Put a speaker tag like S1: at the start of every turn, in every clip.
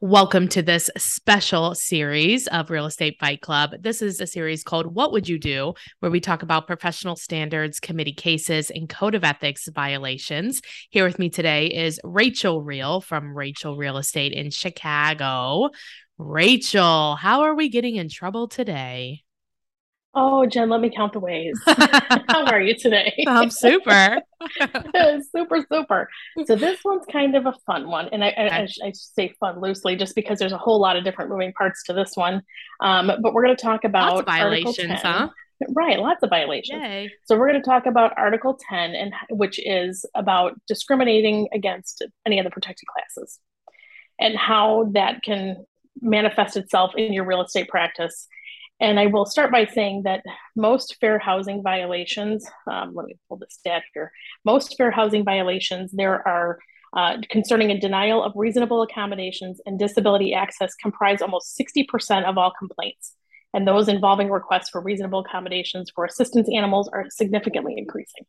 S1: Welcome to this special series of Real Estate Fight Club. This is a series called What Would You Do, where we talk about professional standards, committee cases, and code of ethics violations. Here with me today is Rachel Real from Rachel Real Estate in Chicago. Rachel, how are we getting in trouble today?
S2: Oh, Jen, let me count the ways. How are you today?
S1: I'm super.
S2: super, super. So this one's kind of a fun one, and I, I, I, say fun loosely just because there's a whole lot of different moving parts to this one. Um, but we're going to talk about
S1: violations, huh?
S2: Right, lots of violations.
S1: Yay.
S2: So we're going to talk about Article 10, and which is about discriminating against any of the protected classes, and how that can manifest itself in your real estate practice and I will start by saying that most fair housing violations, um, let me pull the stat here, most fair housing violations, there are uh, concerning a denial of reasonable accommodations and disability access comprise almost 60% of all complaints. And those involving requests for reasonable accommodations for assistance animals are significantly increasing.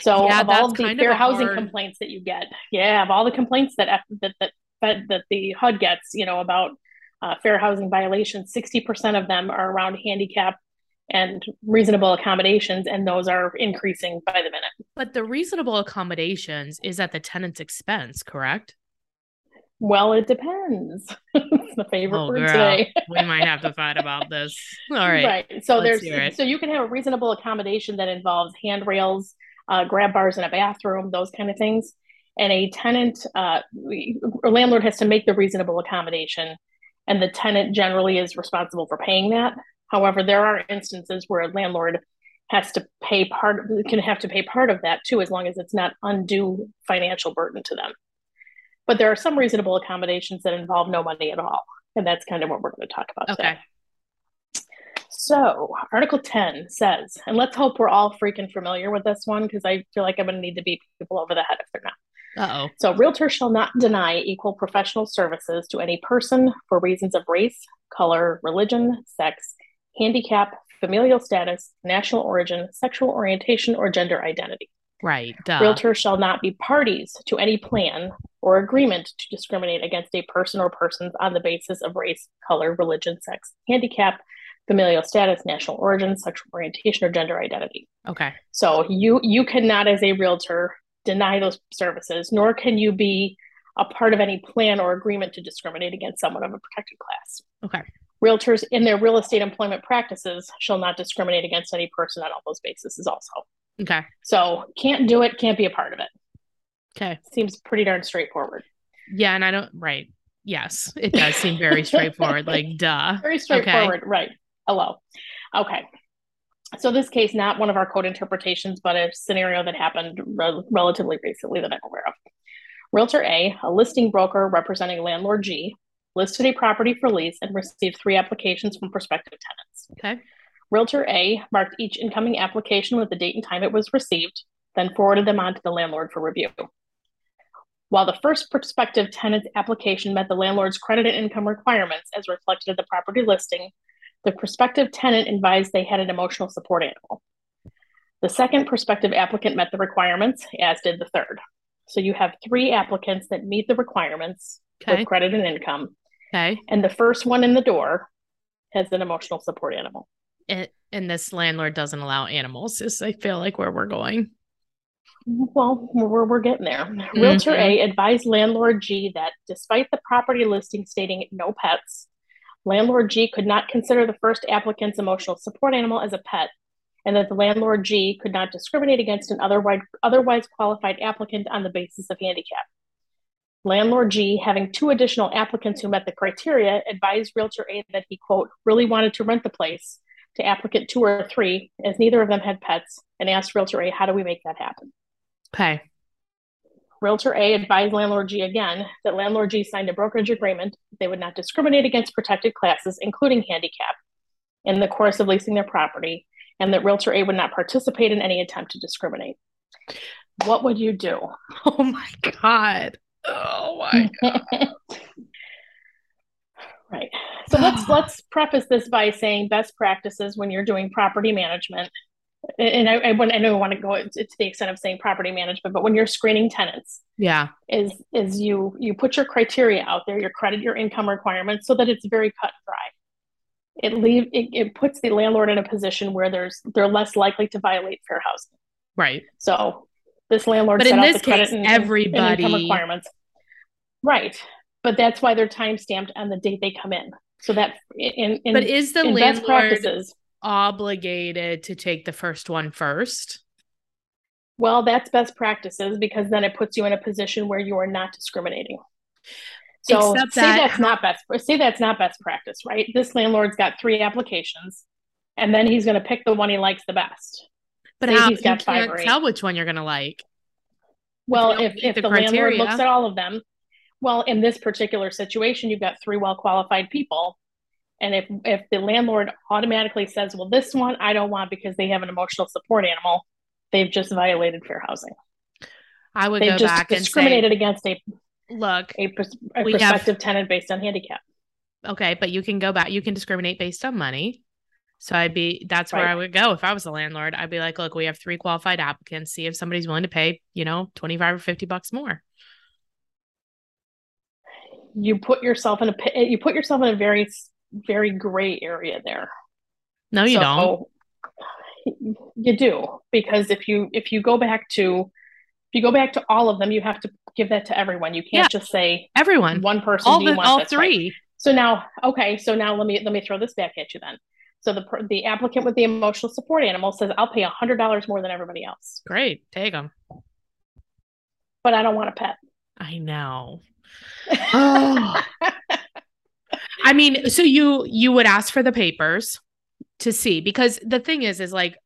S2: So, yeah, of all of the fair housing hard... complaints that you get, yeah, of all the complaints that that that that, that the HUD gets, you know, about uh, fair housing violations, 60% of them are around handicap and reasonable accommodations, and those are increasing by the minute.
S1: But the reasonable accommodations is at the tenant's expense, correct?
S2: Well, it depends. it's the favorite oh, word girl. today.
S1: we might have to fight about this. All right.
S2: Right. So Let's there's so you can have a reasonable accommodation that involves handrails, uh, grab bars in a bathroom, those kind of things. And a tenant, uh, a landlord has to make the reasonable accommodation and the tenant generally is responsible for paying that. However, there are instances where a landlord has to pay part can have to pay part of that too, as long as it's not undue financial burden to them. But there are some reasonable accommodations that involve no money at all, and that's kind of what we're going to talk about okay. today. So, Article 10 says, and let's hope we're all freaking familiar with this one because I feel like I'm going to need to beat people over the head if they're not.
S1: Uh-oh.
S2: So, realtor shall not deny equal professional services to any person for reasons of race, color, religion, sex, handicap, familial status, national origin, sexual orientation, or gender identity.
S1: Right. Duh.
S2: Realtors shall not be parties to any plan or agreement to discriminate against a person or persons on the basis of race, color, religion, sex, handicap, familial status, national origin, sexual orientation, or gender identity.
S1: Okay.
S2: So you you cannot, as a realtor, deny those services, nor can you be a part of any plan or agreement to discriminate against someone of a protected class.
S1: Okay.
S2: Realtors in their real estate employment practices shall not discriminate against any person on all those bases also.
S1: Okay.
S2: So can't do it, can't be a part of it.
S1: Okay.
S2: Seems pretty darn straightforward.
S1: Yeah, and I don't right. Yes, it does seem very straightforward. like duh.
S2: Very straightforward, okay. right. Hello. Okay so this case not one of our code interpretations but a scenario that happened re- relatively recently that i'm aware of. Realtor a a listing broker representing landlord g listed a property for lease and received three applications from prospective tenants.
S1: Okay.
S2: Realtor a marked each incoming application with the date and time it was received then forwarded them on to the landlord for review. While the first prospective tenant's application met the landlord's credit and income requirements as reflected in the property listing the prospective tenant advised they had an emotional support animal. The second prospective applicant met the requirements, as did the third. So you have three applicants that meet the requirements okay. with credit and income.
S1: Okay.
S2: And the first one in the door has an emotional support animal.
S1: And, and this landlord doesn't allow animals, is I feel like where we're going.
S2: Well, we're, we're getting there. Mm-hmm. Realtor A advised landlord G that despite the property listing stating no pets, landlord G could not consider the first applicant's emotional support animal as a pet, and that the landlord G could not discriminate against an otherwise, otherwise qualified applicant on the basis of handicap. Landlord G, having two additional applicants who met the criteria, advised Realtor A that he, quote, really wanted to rent the place to applicant two or three, as neither of them had pets, and asked Realtor A, how do we make that happen?
S1: Okay.
S2: Realtor A advised Landlord G again that Landlord G signed a brokerage agreement that they would not discriminate against protected classes, including handicap, in the course of leasing their property, and that Realtor A would not participate in any attempt to discriminate. What would you do?
S1: Oh my God. Oh my God.
S2: right. So let's let's preface this by saying best practices when you're doing property management and I, I, I don't want to go to the extent of saying property management, but when you're screening tenants,
S1: yeah,
S2: is is you you put your criteria out there, your credit, your income requirements, so that it's very cut and dry. It leave it, it puts the landlord in a position where there's they're less likely to violate fair housing.
S1: Right.
S2: So this landlord,
S1: but in this case, and, everybody and
S2: requirements. Right, but that's why they're time stamped on the date they come in. So that in, in
S1: but is the landlord practices, obligated to take the first one first?
S2: Well, that's best practices because then it puts you in a position where you are not discriminating. So Except say that, that's not best. Say that's not best practice, right? This landlord's got three applications, and then he's going to pick the one he likes the best.
S1: But say how he's got you can't tell which one you're going to like.
S2: Well, if, if, if the, the landlord looks at all of them, well, in this particular situation, you've got three well qualified people, and if if the landlord automatically says, "Well, this one I don't want because they have an emotional support animal," they've just violated fair housing.
S1: I would they've go just back
S2: discriminated
S1: and
S2: say, against a
S1: look
S2: a, a prospective have, tenant based on handicap.
S1: Okay, but you can go back. You can discriminate based on money. So I'd be that's right. where I would go if I was a landlord. I'd be like, look, we have three qualified applicants. See if somebody's willing to pay, you know, twenty five or fifty bucks more.
S2: You put yourself in a you put yourself in a very very gray area there.
S1: No, you so, don't.
S2: You do because if you if you go back to if you go back to all of them, you have to give that to everyone. You can't yeah. just say
S1: everyone,
S2: one person,
S1: all, the, all three.
S2: Right. So now, okay, so now let me let me throw this back at you then. So the the applicant with the emotional support animal says, "I'll pay a hundred dollars more than everybody else."
S1: Great, take them.
S2: But I don't want a pet.
S1: I know. oh. I mean, so you you would ask for the papers to see because the thing is is like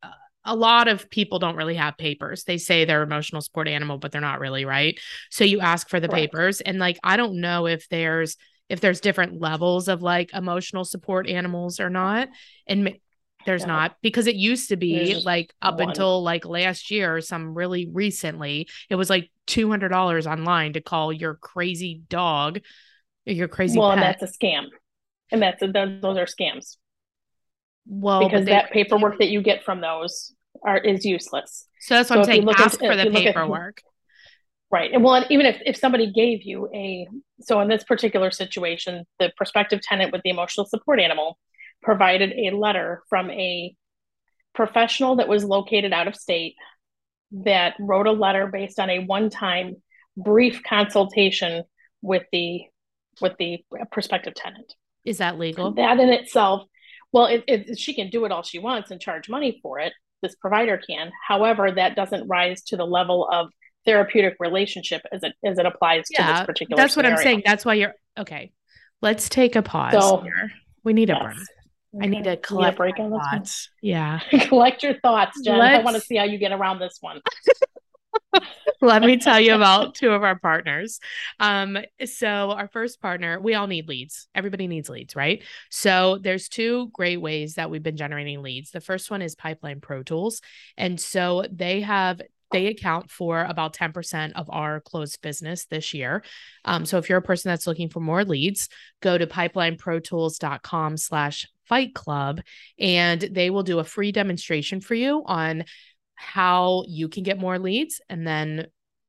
S1: a lot of people don't really have papers. They say they're emotional support animal, but they're not really, right? So you ask for the papers and like I don't know if there's if there's different levels of like emotional support animals or not. And there's yeah. not because it used to be like up one. until like last year or some really recently, it was like $200 online to call your crazy dog your crazy
S2: well,
S1: pet.
S2: that's a scam and that's those, those are scams.
S1: Well
S2: because they, that paperwork that you get from those are is useless.
S1: So that's what so i'm saying ask at, for the paperwork
S2: at, right and well even if, if somebody gave you a so in this particular situation the prospective tenant with the emotional support animal provided a letter from a professional that was located out of state that wrote a letter based on a one-time brief consultation with the with the prospective tenant
S1: is that legal?
S2: That in itself, well, it, it, she can do it all she wants and charge money for it. This provider can. However, that doesn't rise to the level of therapeutic relationship as it as it applies yeah, to this particular.
S1: That's
S2: scenario.
S1: what I'm saying. That's why you're okay. Let's take a pause so, here. We need yes. a breath. I need to collect need break on thoughts. Yeah.
S2: collect your thoughts, Jen. Let's... I want to see how you get around this one.
S1: Let me tell you about two of our partners. Um, so our first partner, we all need leads. Everybody needs leads, right? So there's two great ways that we've been generating leads. The first one is Pipeline Pro Tools. And so they have they account for about 10% of our closed business this year. Um, so if you're a person that's looking for more leads, go to pipelineprotools.com slash fight club and they will do a free demonstration for you on how you can get more leads and then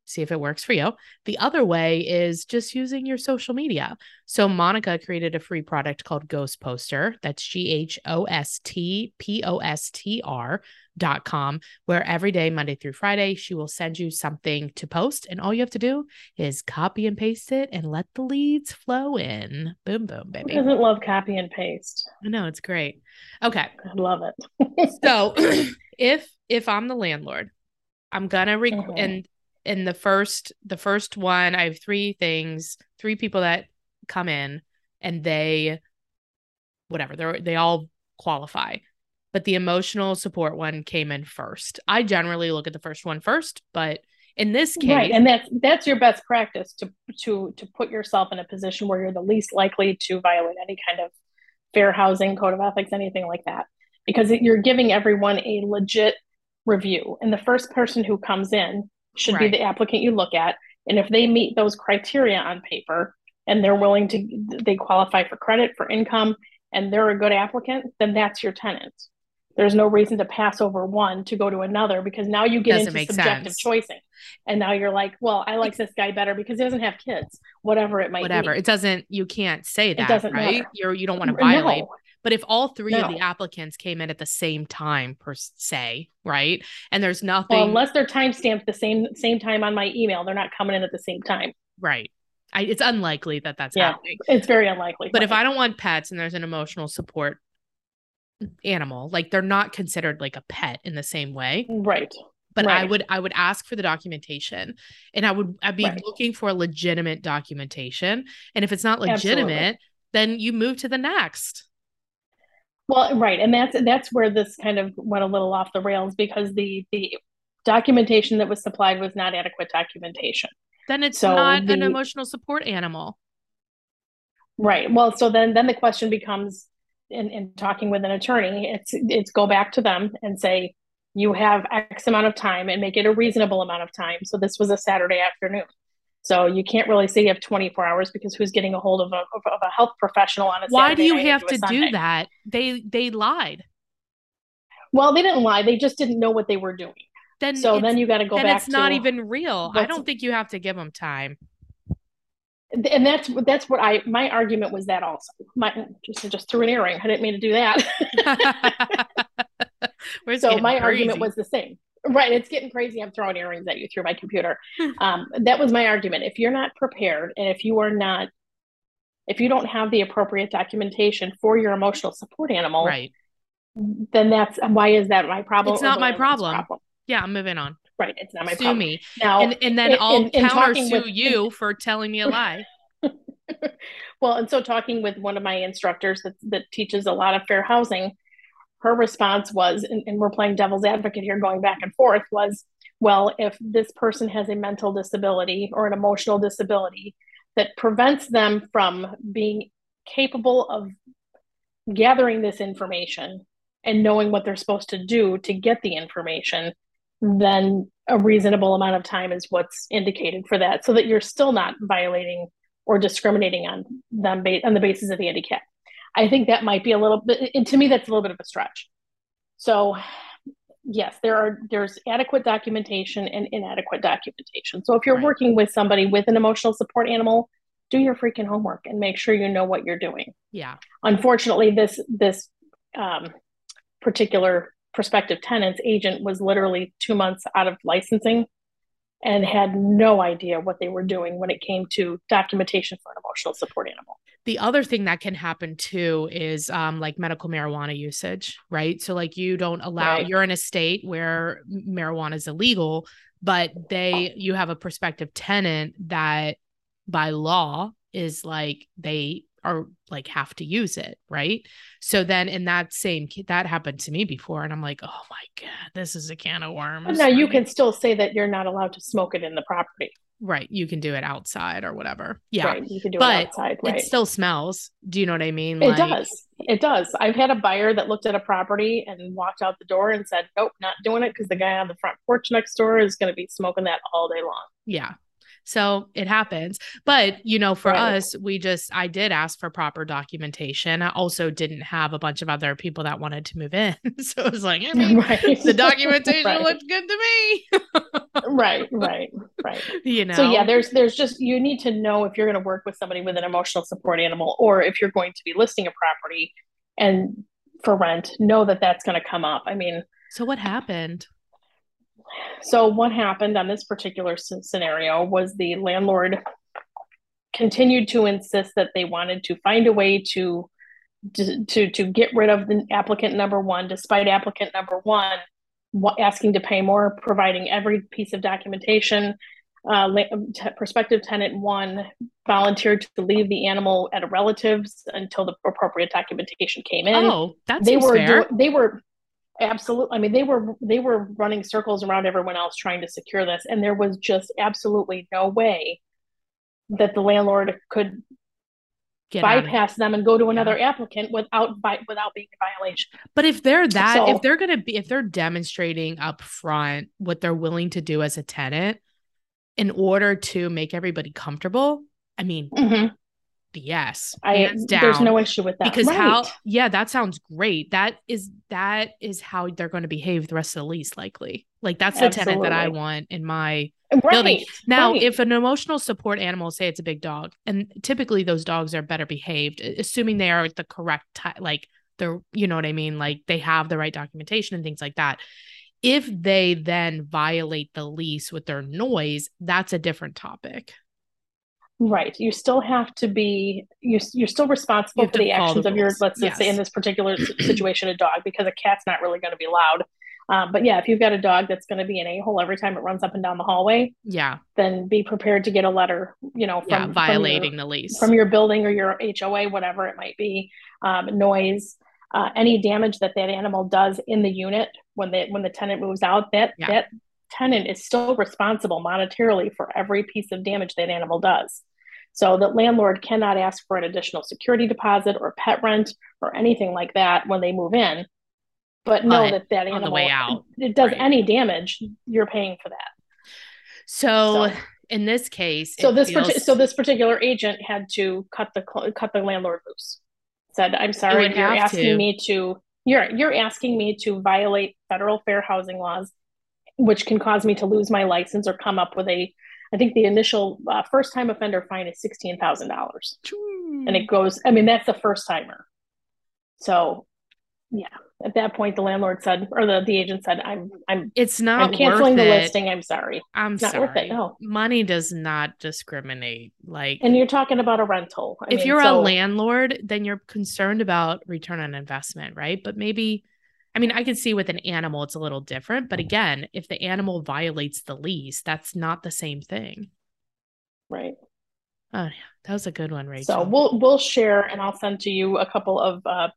S1: see if it works for you. The other way is just using your social media. So Monica created a free product called Ghost Poster. That's G H O S T P O S T R dot com, where every day, Monday through Friday, she will send you something to post. And all you have to do is copy and paste it and let the leads flow in. Boom, boom, baby.
S2: Who doesn't love copy and paste?
S1: I know it's great. Okay.
S2: I love it.
S1: so if if I'm the landlord, I'm gonna record mm-hmm. and in the first the first one, I have three things, three people that come in and they whatever, they they all qualify. But the emotional support one came in first. I generally look at the first one first, but in this case right
S2: and that's that's your best practice to to to put yourself in a position where you're the least likely to violate any kind of fair housing code of ethics anything like that because you're giving everyone a legit review. And the first person who comes in should right. be the applicant you look at. And if they meet those criteria on paper and they're willing to, they qualify for credit, for income, and they're a good applicant, then that's your tenant. there's no reason to pass over one to go to another because now you get Doesn't into subjective sense. choicing. And now you're like, well, I like this guy better because he doesn't have kids, whatever it might
S1: whatever.
S2: Be. Whatever.
S1: It doesn't, you can't say that, it doesn't right? Matter. You're, you don't want to violate. No. But if all three no. of the applicants came in at the same time, per se, right? And there's nothing. Well,
S2: unless they're time stamped the same same time on my email, they're not coming in at the same time.
S1: Right. I, it's unlikely that that's
S2: yeah,
S1: happening.
S2: It's very unlikely.
S1: But if I don't want pets and there's an emotional support animal, like they're not considered like a pet in the same way.
S2: Right.
S1: But
S2: right.
S1: I would I would ask for the documentation and I would I'd be right. looking for legitimate documentation. And if it's not legitimate, Absolutely. then you move to the next.
S2: Well, right. And that's that's where this kind of went a little off the rails because the the documentation that was supplied was not adequate documentation.
S1: Then it's so not the, an emotional support animal.
S2: Right. Well, so then then the question becomes in, in talking with an attorney, it's it's go back to them and say, you have X amount of time and make it a reasonable amount of time. So this was a Saturday afternoon. So you can't really say you have 24 hours because who's getting a hold of a, of a health professional on a
S1: Why
S2: Saturday
S1: do you have to do that? They they lied.
S2: Well, they didn't lie. They just didn't know what they were doing then so then you got to go back.
S1: It's not even real. I don't think you have to give them time.
S2: And that's that's what I my argument was that also. My just just threw an earring. I didn't mean to do that. so my crazy. argument was the same. Right, it's getting crazy. I'm throwing earrings at you through my computer. um, that was my argument. If you're not prepared, and if you are not, if you don't have the appropriate documentation for your emotional support animal,
S1: right,
S2: then that's why is that my problem?
S1: It's not my problem. problem. Yeah, I'm moving on.
S2: Right. It's not my problem.
S1: sue
S2: problem.
S1: me. Now, and, and then in, I'll in, in counter sue with, you for telling me a lie.
S2: well, and so talking with one of my instructors that, that teaches a lot of fair housing, her response was, and, and we're playing devil's advocate here, going back and forth, was, well, if this person has a mental disability or an emotional disability that prevents them from being capable of gathering this information and knowing what they're supposed to do to get the information, then a reasonable amount of time is what's indicated for that so that you're still not violating or discriminating on them ba- on the basis of the handicap. I think that might be a little bit and to me that's a little bit of a stretch. So yes, there are there's adequate documentation and inadequate documentation. So if you're right. working with somebody with an emotional support animal, do your freaking homework and make sure you know what you're doing.
S1: Yeah.
S2: Unfortunately, this this um, particular prospective tenant's agent was literally two months out of licensing and had no idea what they were doing when it came to documentation for an emotional support animal.
S1: The other thing that can happen too is um, like medical marijuana usage, right? So, like, you don't allow, right. you're in a state where marijuana is illegal, but they, you have a prospective tenant that by law is like they are like have to use it right? So then in that same that happened to me before and i'm like oh my god this is a can of worms
S2: now you can still say that you're not allowed to smoke it in the property.
S1: Right you can do it outside or whatever. Yeah
S2: right. you can do but it outside right.
S1: it still smells. Do you know what i mean?
S2: It like, does it does. I've had a buyer that looked at a property and walked out the door and said nope not doing it because the guy on the front porch next door is going to be smoking that all day long.
S1: Yeah so it happens. But, you know, for right. us, we just, I did ask for proper documentation. I also didn't have a bunch of other people that wanted to move in. so it was like, I mean, right. the documentation right. looked good to me.
S2: right, right, right.
S1: You know,
S2: so yeah, there's, there's just, you need to know if you're going to work with somebody with an emotional support animal or if you're going to be listing a property and for rent, know that that's going to come up. I mean,
S1: so what happened?
S2: So what happened on this particular scenario was the landlord continued to insist that they wanted to find a way to to to get rid of the applicant number one, despite applicant number one asking to pay more, providing every piece of documentation. Uh, prospective tenant one volunteered to leave the animal at a relative's until the appropriate documentation came in.
S1: Oh, that's
S2: they were
S1: fair.
S2: they were absolutely i mean they were they were running circles around everyone else trying to secure this and there was just absolutely no way that the landlord could Get bypass them and go to another yeah. applicant without by, without being in violation.
S1: But if they're that, so, if they're going to be, if they're demonstrating up front what they're willing to do as a tenant in order to make everybody comfortable, I mean,
S2: mm-hmm.
S1: Yes
S2: I there's no issue with that.
S1: Because
S2: right.
S1: how yeah that sounds great. That is that is how they're going to behave the rest of the lease likely. Like that's the
S2: Absolutely.
S1: tenant that i want in my
S2: right,
S1: building now
S2: right.
S1: if an emotional support animal say it's a big dog and typically those dogs are better behaved assuming they are the correct type like they're you know what i mean? Like they have the right documentation and things like that. If they then violate the lease with their noise that's a different topic
S2: Right. You still have to be you you're still responsible
S1: have
S2: for the actions
S1: the
S2: of your let's just say in this particular situation a dog because a cat's not really going to be loud. Um, but yeah, if you've got a dog that's going to be an a-hole every time it runs up and down the hallway,
S1: yeah
S2: then be prepared to get a letter, you know, from,
S1: yeah
S2: from
S1: violating
S2: your,
S1: the lease
S2: from your building or your HOA, whatever it might be, um, noise, uh, any damage that that animal does in the unit when the when the tenant moves out, that
S1: Yeah.
S2: that tenant is still responsible monetarily for every piece of damage that animal does. So the landlord cannot ask for an additional security deposit or pet rent or anything like that when they move in. But know
S1: But
S2: that that animal,
S1: out,
S2: it does
S1: right.
S2: any damage, you're paying for that.
S1: so,
S2: So-
S1: in this case
S2: So this
S1: feels-
S2: parti- so this particular agent had to cut the cut the landlord loose. Said, "I'm sorry, you're asking
S1: to.
S2: me to you're you're asking me to violate federal fair housing laws, which can cause me to lose my license or come up with a I think the initial uh, first time offender fine is sixteen thousand dollars, and it goes. I mean, that's the first timer. So, yeah, at that point, the landlord said, or the, the agent said, "I'm I'm
S1: it's not
S2: I'm canceling the listing. I'm sorry."
S1: I'm
S2: It's not
S1: sorry.
S2: worth it, no.
S1: Money does not discriminate. Like
S2: And you're talking about a rental. I
S1: if
S2: mean,
S1: you're
S2: so-
S1: a landlord, then you're concerned about return on investment, right? But maybe, I mean, I can see with an animal, it's a little different. But again, if the animal violates the lease, that's not the same thing.
S2: right.
S1: Oh, yeah, that was a good one, Rachel.
S2: So we'll we'll share, and I'll send to you a couple of uh,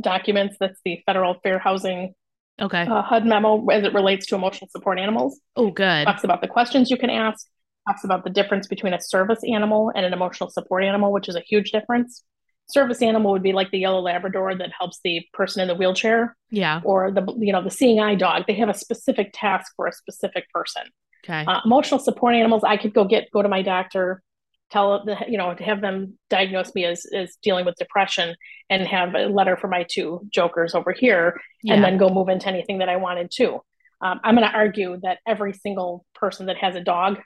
S2: documents. That's the Federal Fair Housing
S1: okay.
S2: uh, HUD memo as it relates to emotional support animals.
S1: oh, good.
S2: Talks about the questions you can ask. Talks about the difference between a service animal and an emotional support animal, which is a huge difference. Service animal would be like the yellow Labrador that helps the person in the wheelchair,
S1: Yeah.
S2: or the you know the seeing eye dog. They have a specific task for a specific person.
S1: Okay.
S2: Uh, emotional support animals, I could go get go to my doctor, tell the you know to have them diagnose me as as dealing with depression, and have a letter for my two jokers over here,
S1: yeah.
S2: and then go move into anything that I wanted to. Um, I'm going to argue that every single person that has a dog,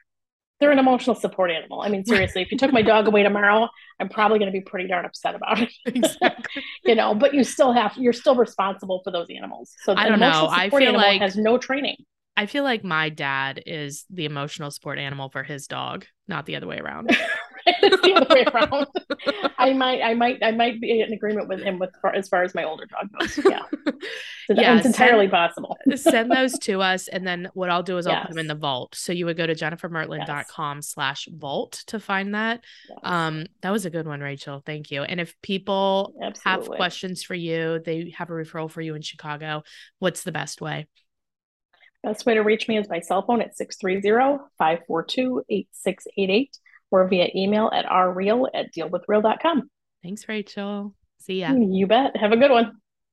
S2: they're an emotional support animal. I mean, seriously, if you took my dog away tomorrow, I'm probably going to be pretty darn upset about it.
S1: exactly.
S2: you know, but you still have you're still responsible for those animals. So
S1: I don't know.
S2: emotional
S1: I
S2: support
S1: feel
S2: animal
S1: like-
S2: has no training.
S1: I feel like my dad is the emotional support animal for his dog, not the other way around.
S2: it's the other way around. I might, I might, I might be in agreement with him with far, as far as my older dog goes. Yeah, So
S1: Yeah,
S2: it's entirely
S1: send-
S2: possible.
S1: Send those to us, and then what I'll do is I'll put them in the vault. So you would go to jennifermertlin.com slash vault to find that.
S2: Yes.
S1: Um, that was a good one, Rachel. Thank you. And if people have questions for you, they have a referral for you in Chicago. What's the best way?
S2: Best way to reach me is by cell phone at 630-542-8688 or via email at rreal at dealwithreal.com.
S1: Thanks, Rachel. See ya.
S2: You bet. Have a good one.